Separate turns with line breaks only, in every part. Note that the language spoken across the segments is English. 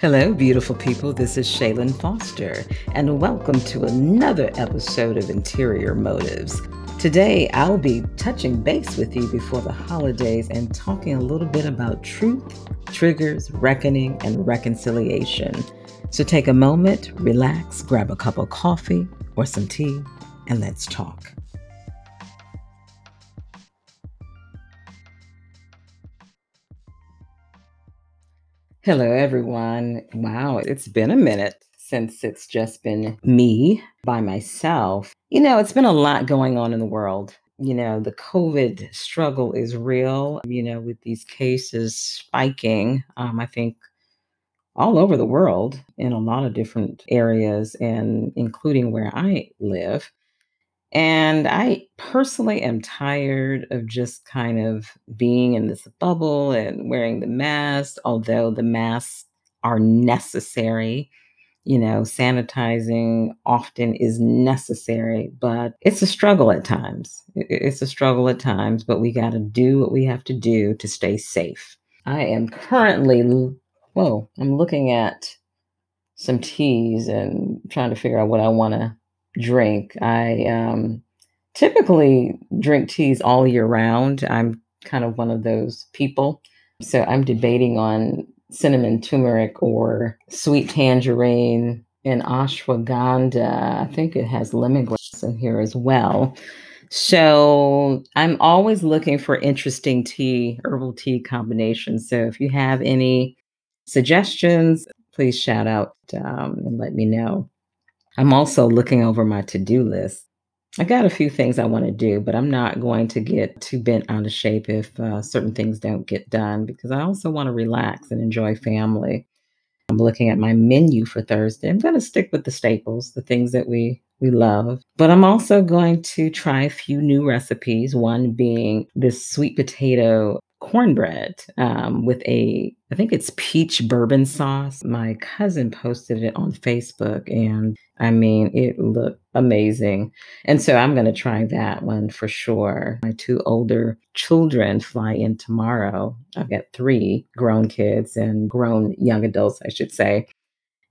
Hello, beautiful people. This is Shaylin Foster, and welcome to another episode of Interior Motives. Today, I'll be touching base with you before the holidays and talking a little bit about truth, triggers, reckoning, and reconciliation. So take a moment, relax, grab a cup of coffee or some tea, and let's talk. Hello, everyone. Wow, it's been a minute since it's just been me by myself. You know, it's been a lot going on in the world. You know, the COVID struggle is real, you know, with these cases spiking. Um, I think all over the world in a lot of different areas, and including where I live. And I personally am tired of just kind of being in this bubble and wearing the mask, although the masks are necessary. You know, sanitizing often is necessary, but it's a struggle at times. It's a struggle at times, but we got to do what we have to do to stay safe. I am currently, whoa, I'm looking at some teas and trying to figure out what I want to drink. I um, typically drink teas all year round. I'm kind of one of those people. So I'm debating on cinnamon turmeric or sweet tangerine and ashwagandha. I think it has lemongrass in here as well. So I'm always looking for interesting tea, herbal tea combinations. So if you have any suggestions, please shout out um, and let me know. I'm also looking over my to do list. I got a few things I want to do, but I'm not going to get too bent out of shape if uh, certain things don't get done because I also want to relax and enjoy family. I'm looking at my menu for Thursday. I'm going to stick with the staples, the things that we we love, but I'm also going to try a few new recipes. One being this sweet potato cornbread um, with a, I think it's peach bourbon sauce. My cousin posted it on Facebook, and I mean, it looked amazing. And so I'm going to try that one for sure. My two older children fly in tomorrow. I've got three grown kids and grown young adults, I should say.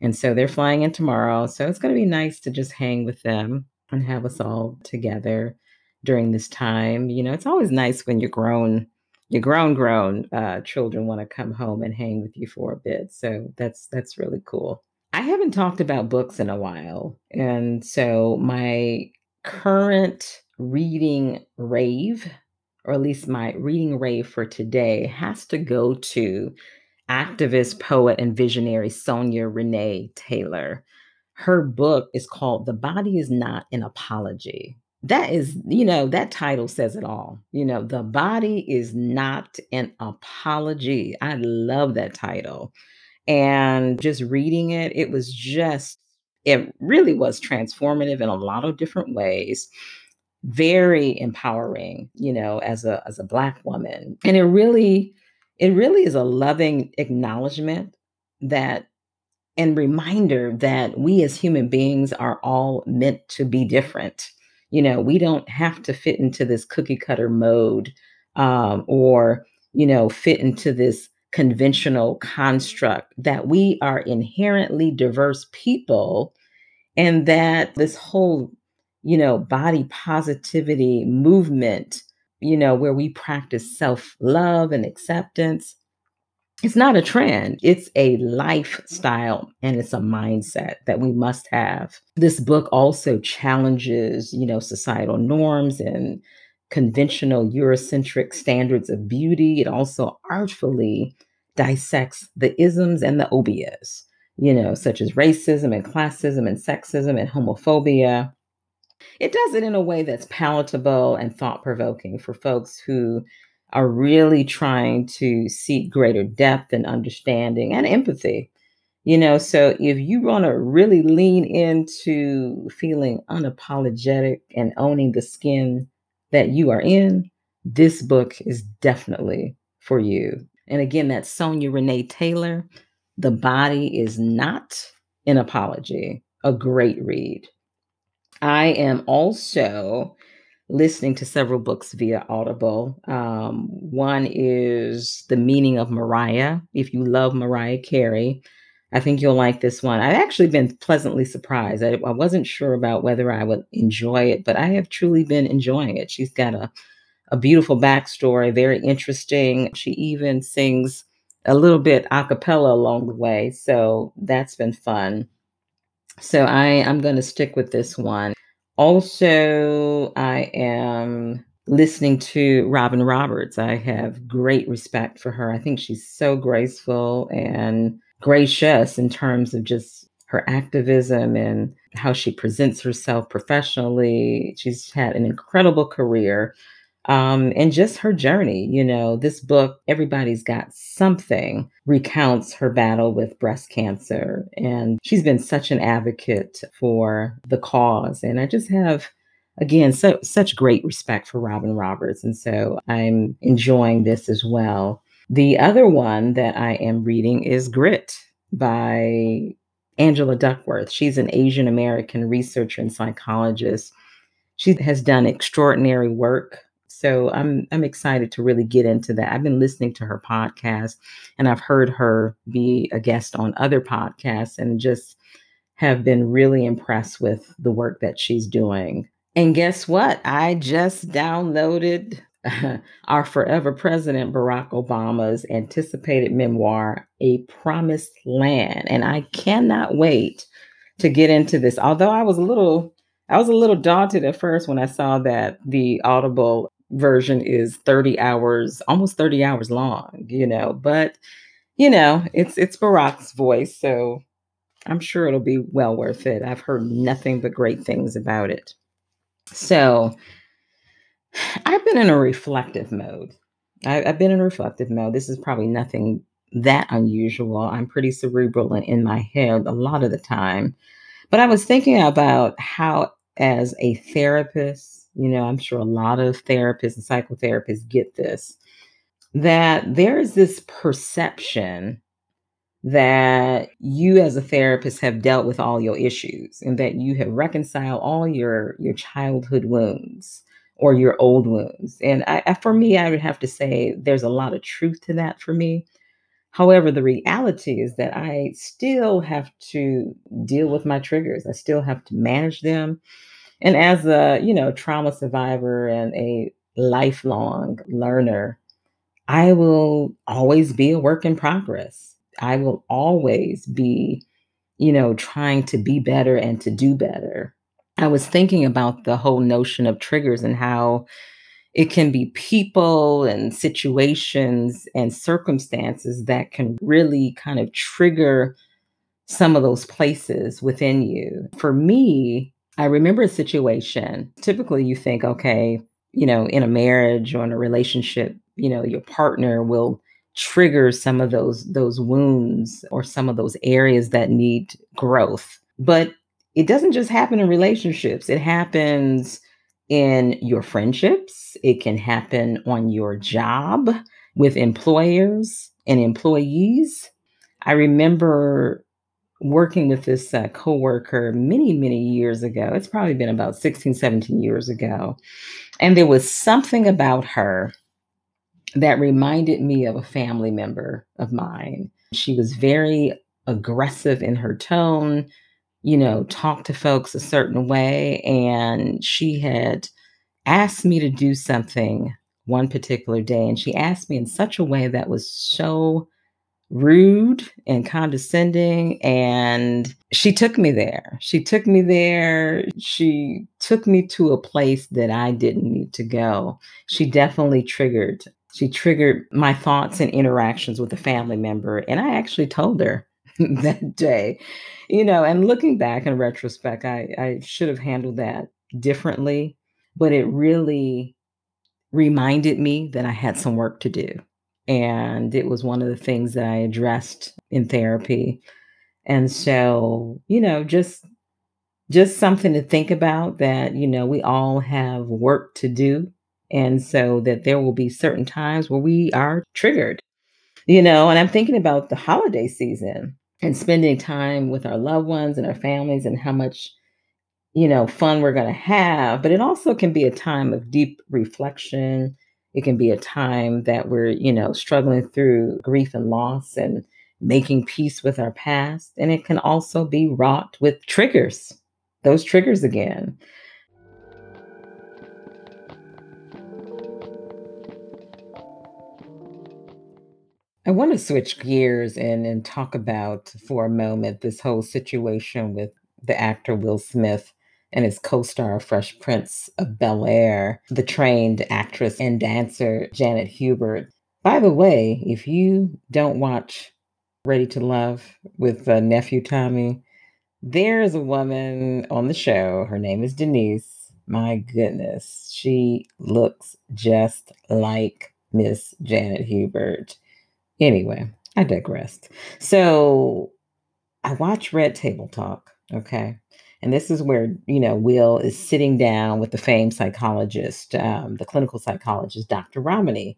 And so they're flying in tomorrow. So it's going to be nice to just hang with them and have us all together during this time. You know, it's always nice when you're grown your grown grown uh, children want to come home and hang with you for a bit so that's that's really cool. I haven't talked about books in a while and so my current reading rave or at least my reading rave for today has to go to activist poet and visionary Sonya Renee Taylor. Her book is called the body is not an apology that is, you know, that title says it all. You know, the body is not an apology. I love that title. And just reading it, it was just, it really was transformative in a lot of different ways very empowering you know as a as a black woman and it really it really is a loving acknowledgement that and reminder that we as human beings are all meant to be different you know, we don't have to fit into this cookie cutter mode um, or, you know, fit into this conventional construct, that we are inherently diverse people and that this whole, you know, body positivity movement, you know, where we practice self love and acceptance it's not a trend, it's a lifestyle and it's a mindset that we must have. This book also challenges, you know, societal norms and conventional Eurocentric standards of beauty. It also artfully dissects the isms and the obias, you know, such as racism and classism and sexism and homophobia. It does it in a way that's palatable and thought provoking for folks who are really trying to seek greater depth and understanding and empathy. You know, so if you want to really lean into feeling unapologetic and owning the skin that you are in, this book is definitely for you. And again, that's Sonya Renee Taylor. The Body is Not an Apology, a great read. I am also listening to several books via Audible. Um, one is The Meaning of Mariah. If you love Mariah Carey, I think you'll like this one. I've actually been pleasantly surprised. I, I wasn't sure about whether I would enjoy it, but I have truly been enjoying it. She's got a, a beautiful backstory, very interesting. She even sings a little bit a cappella along the way. So that's been fun. So I, I'm going to stick with this one. Also, I am listening to Robin Roberts. I have great respect for her. I think she's so graceful and gracious in terms of just her activism and how she presents herself professionally. She's had an incredible career um, and just her journey. You know, this book, Everybody's Got Something, recounts her battle with breast cancer. And she's been such an advocate for the cause. And I just have, again, so, such great respect for Robin Roberts. And so I'm enjoying this as well. The other one that I am reading is Grit by Angela Duckworth. She's an Asian American researcher and psychologist. She has done extraordinary work so I'm I'm excited to really get into that. I've been listening to her podcast and I've heard her be a guest on other podcasts and just have been really impressed with the work that she's doing. And guess what? I just downloaded our forever president Barack Obama's anticipated memoir, A Promised Land, and I cannot wait to get into this. Although I was a little I was a little daunted at first when I saw that the Audible version is 30 hours, almost 30 hours long, you know, but you know, it's it's Barack's voice, so I'm sure it'll be well worth it. I've heard nothing but great things about it. So I've been in a reflective mode. I, have been in reflective mode. This is probably nothing that unusual. I'm pretty cerebral and in my head a lot of the time. But I was thinking about how, as a therapist, you know, I'm sure a lot of therapists and psychotherapists get this that there is this perception that you as a therapist have dealt with all your issues and that you have reconciled all your your childhood wounds or your old wounds. And I, for me i would have to say there's a lot of truth to that for me however the reality is that i still have to deal with my triggers i still have to manage them and as a, you know, trauma survivor and a lifelong learner, I will always be a work in progress. I will always be, you know, trying to be better and to do better. I was thinking about the whole notion of triggers and how it can be people and situations and circumstances that can really kind of trigger some of those places within you. For me, I remember a situation. Typically, you think, okay, you know, in a marriage or in a relationship, you know, your partner will trigger some of those those wounds or some of those areas that need growth. But it doesn't just happen in relationships. It happens in your friendships. It can happen on your job with employers and employees. I remember working with this uh, coworker many many years ago it's probably been about 16 17 years ago and there was something about her that reminded me of a family member of mine she was very aggressive in her tone you know talk to folks a certain way and she had asked me to do something one particular day and she asked me in such a way that was so rude and condescending. And she took me there. She took me there. She took me to a place that I didn't need to go. She definitely triggered. She triggered my thoughts and interactions with a family member. And I actually told her that day, you know, and looking back in retrospect, I, I should have handled that differently. But it really reminded me that I had some work to do and it was one of the things that I addressed in therapy. And so, you know, just just something to think about that, you know, we all have work to do. And so that there will be certain times where we are triggered, you know, and I'm thinking about the holiday season and spending time with our loved ones and our families and how much you know, fun we're gonna have, but it also can be a time of deep reflection. It can be a time that we're, you know, struggling through grief and loss and making peace with our past. And it can also be wrought with triggers, those triggers again. I want to switch gears and, and talk about for a moment this whole situation with the actor Will Smith and his co star Fresh Prince of Bel Air, the trained actress and dancer Janet Hubert. By the way, if you don't watch Ready to Love with uh, nephew Tommy, there's a woman on the show. Her name is Denise. My goodness, she looks just like Miss Janet Hubert. Anyway, I digressed. So I watch Red Table Talk, okay? And this is where, you know, Will is sitting down with the famed psychologist, um, the clinical psychologist, Dr. Ramani.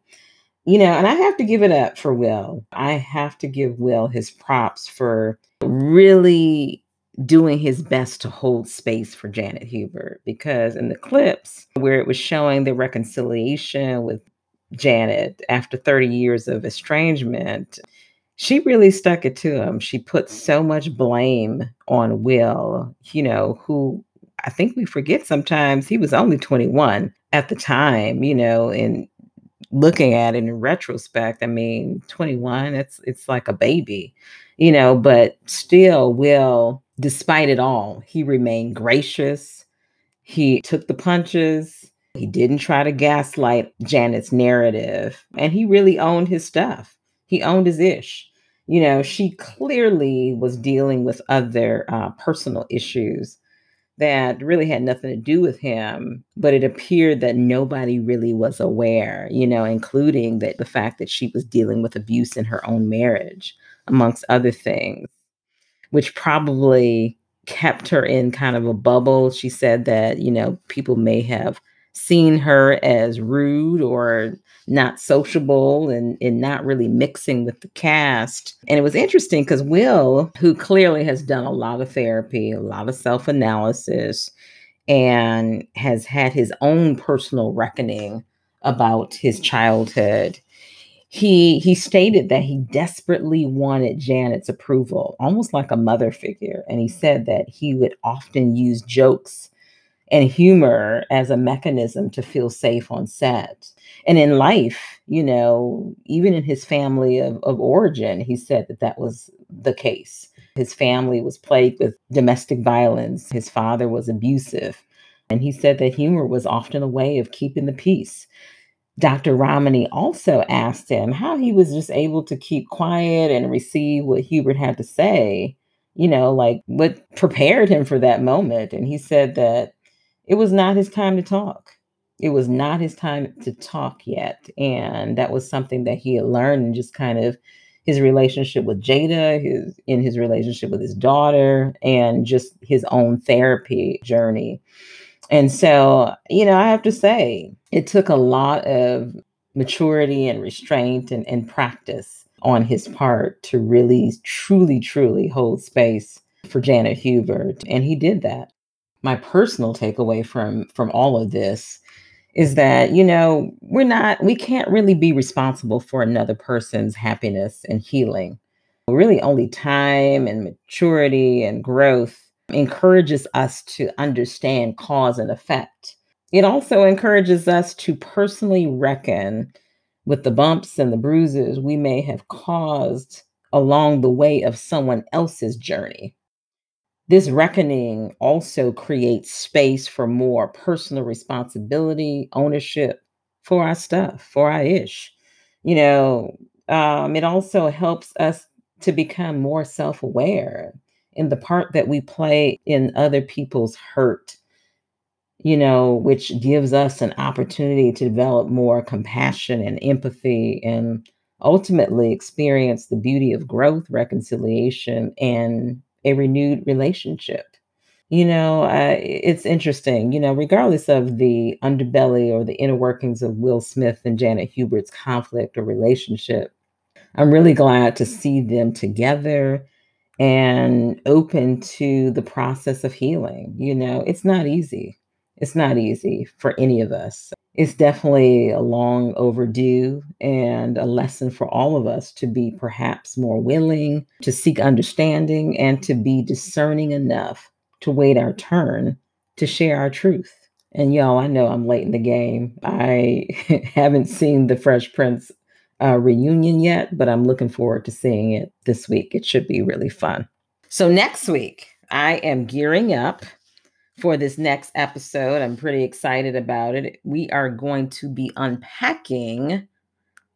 You know, and I have to give it up for Will. I have to give Will his props for really doing his best to hold space for Janet Hubert because in the clips where it was showing the reconciliation with Janet after 30 years of estrangement, she really stuck it to him. She put so much blame on Will, you know, who I think we forget sometimes he was only 21 at the time, you know, and looking at it in retrospect, I mean, 21, it's it's like a baby, you know, but still Will, despite it all, he remained gracious. He took the punches he didn't try to gaslight Janet's narrative, and he really owned his stuff. He owned his ish. You know, she clearly was dealing with other uh, personal issues that really had nothing to do with him, but it appeared that nobody really was aware, you know, including that the fact that she was dealing with abuse in her own marriage, amongst other things, which probably kept her in kind of a bubble. She said that, you know, people may have seen her as rude or not sociable and, and not really mixing with the cast. And it was interesting because Will, who clearly has done a lot of therapy, a lot of self analysis, and has had his own personal reckoning about his childhood. He he stated that he desperately wanted Janet's approval, almost like a mother figure, and he said that he would often use jokes and humor as a mechanism to feel safe on set. And in life, you know, even in his family of, of origin, he said that that was the case. His family was plagued with domestic violence, his father was abusive. And he said that humor was often a way of keeping the peace. Dr. Ramani also asked him how he was just able to keep quiet and receive what Hubert had to say, you know, like what prepared him for that moment. And he said that it was not his time to talk. It was not his time to talk yet. And that was something that he had learned and just kind of his relationship with Jada, his in his relationship with his daughter, and just his own therapy journey. And so, you know, I have to say, it took a lot of maturity and restraint and, and practice on his part to really, truly, truly hold space for Janet Hubert. And he did that my personal takeaway from from all of this is that you know we're not we can't really be responsible for another person's happiness and healing. Really only time and maturity and growth encourages us to understand cause and effect. It also encourages us to personally reckon with the bumps and the bruises we may have caused along the way of someone else's journey this reckoning also creates space for more personal responsibility, ownership for our stuff, for our ish. You know, um, it also helps us to become more self aware in the part that we play in other people's hurt, you know, which gives us an opportunity to develop more compassion and empathy and ultimately experience the beauty of growth, reconciliation, and a renewed relationship. You know, uh, it's interesting, you know, regardless of the underbelly or the inner workings of Will Smith and Janet Hubert's conflict or relationship, I'm really glad to see them together and open to the process of healing. You know, it's not easy. It's not easy for any of us. It's definitely a long overdue and a lesson for all of us to be perhaps more willing to seek understanding and to be discerning enough to wait our turn to share our truth. And y'all, I know I'm late in the game. I haven't seen the Fresh Prince uh, reunion yet, but I'm looking forward to seeing it this week. It should be really fun. So, next week, I am gearing up for this next episode. I'm pretty excited about it. We are going to be unpacking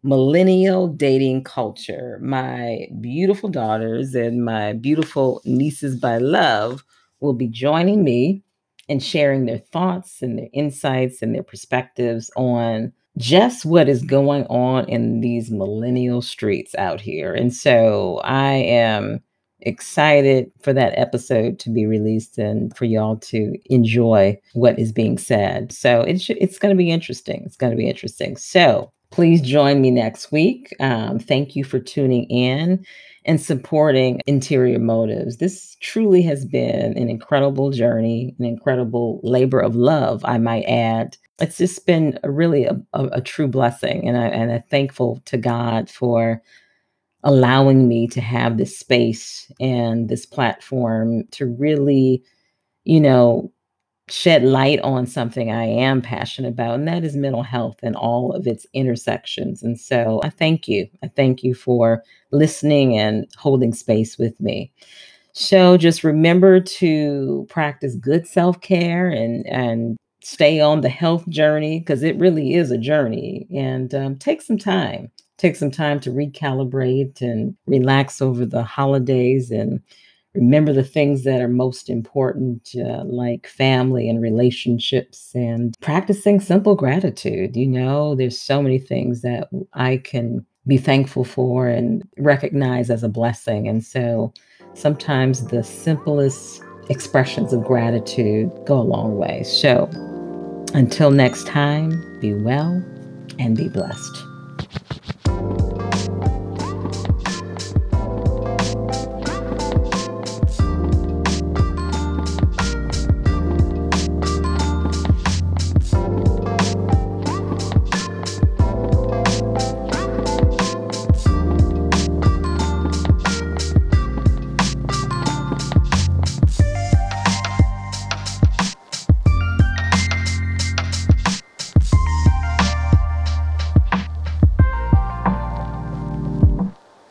millennial dating culture. My beautiful daughters and my beautiful nieces by love will be joining me and sharing their thoughts and their insights and their perspectives on just what is going on in these millennial streets out here. And so I am excited for that episode to be released and for y'all to enjoy what is being said. So it should, it's going to be interesting. It's going to be interesting. So please join me next week. Um, thank you for tuning in and supporting Interior Motives. This truly has been an incredible journey, an incredible labor of love, I might add. It's just been really a, a, a true blessing, and I and I'm thankful to God for allowing me to have this space and this platform to really, you know, shed light on something I am passionate about, and that is mental health and all of its intersections. And so I thank you. I thank you for listening and holding space with me. So just remember to practice good self-care and and stay on the health journey because it really is a journey and um, take some time take some time to recalibrate and relax over the holidays and remember the things that are most important, uh, like family and relationships, and practicing simple gratitude. You know, there's so many things that I can be thankful for and recognize as a blessing. And so sometimes the simplest expressions of gratitude go a long way. So until next time, be well and be blessed.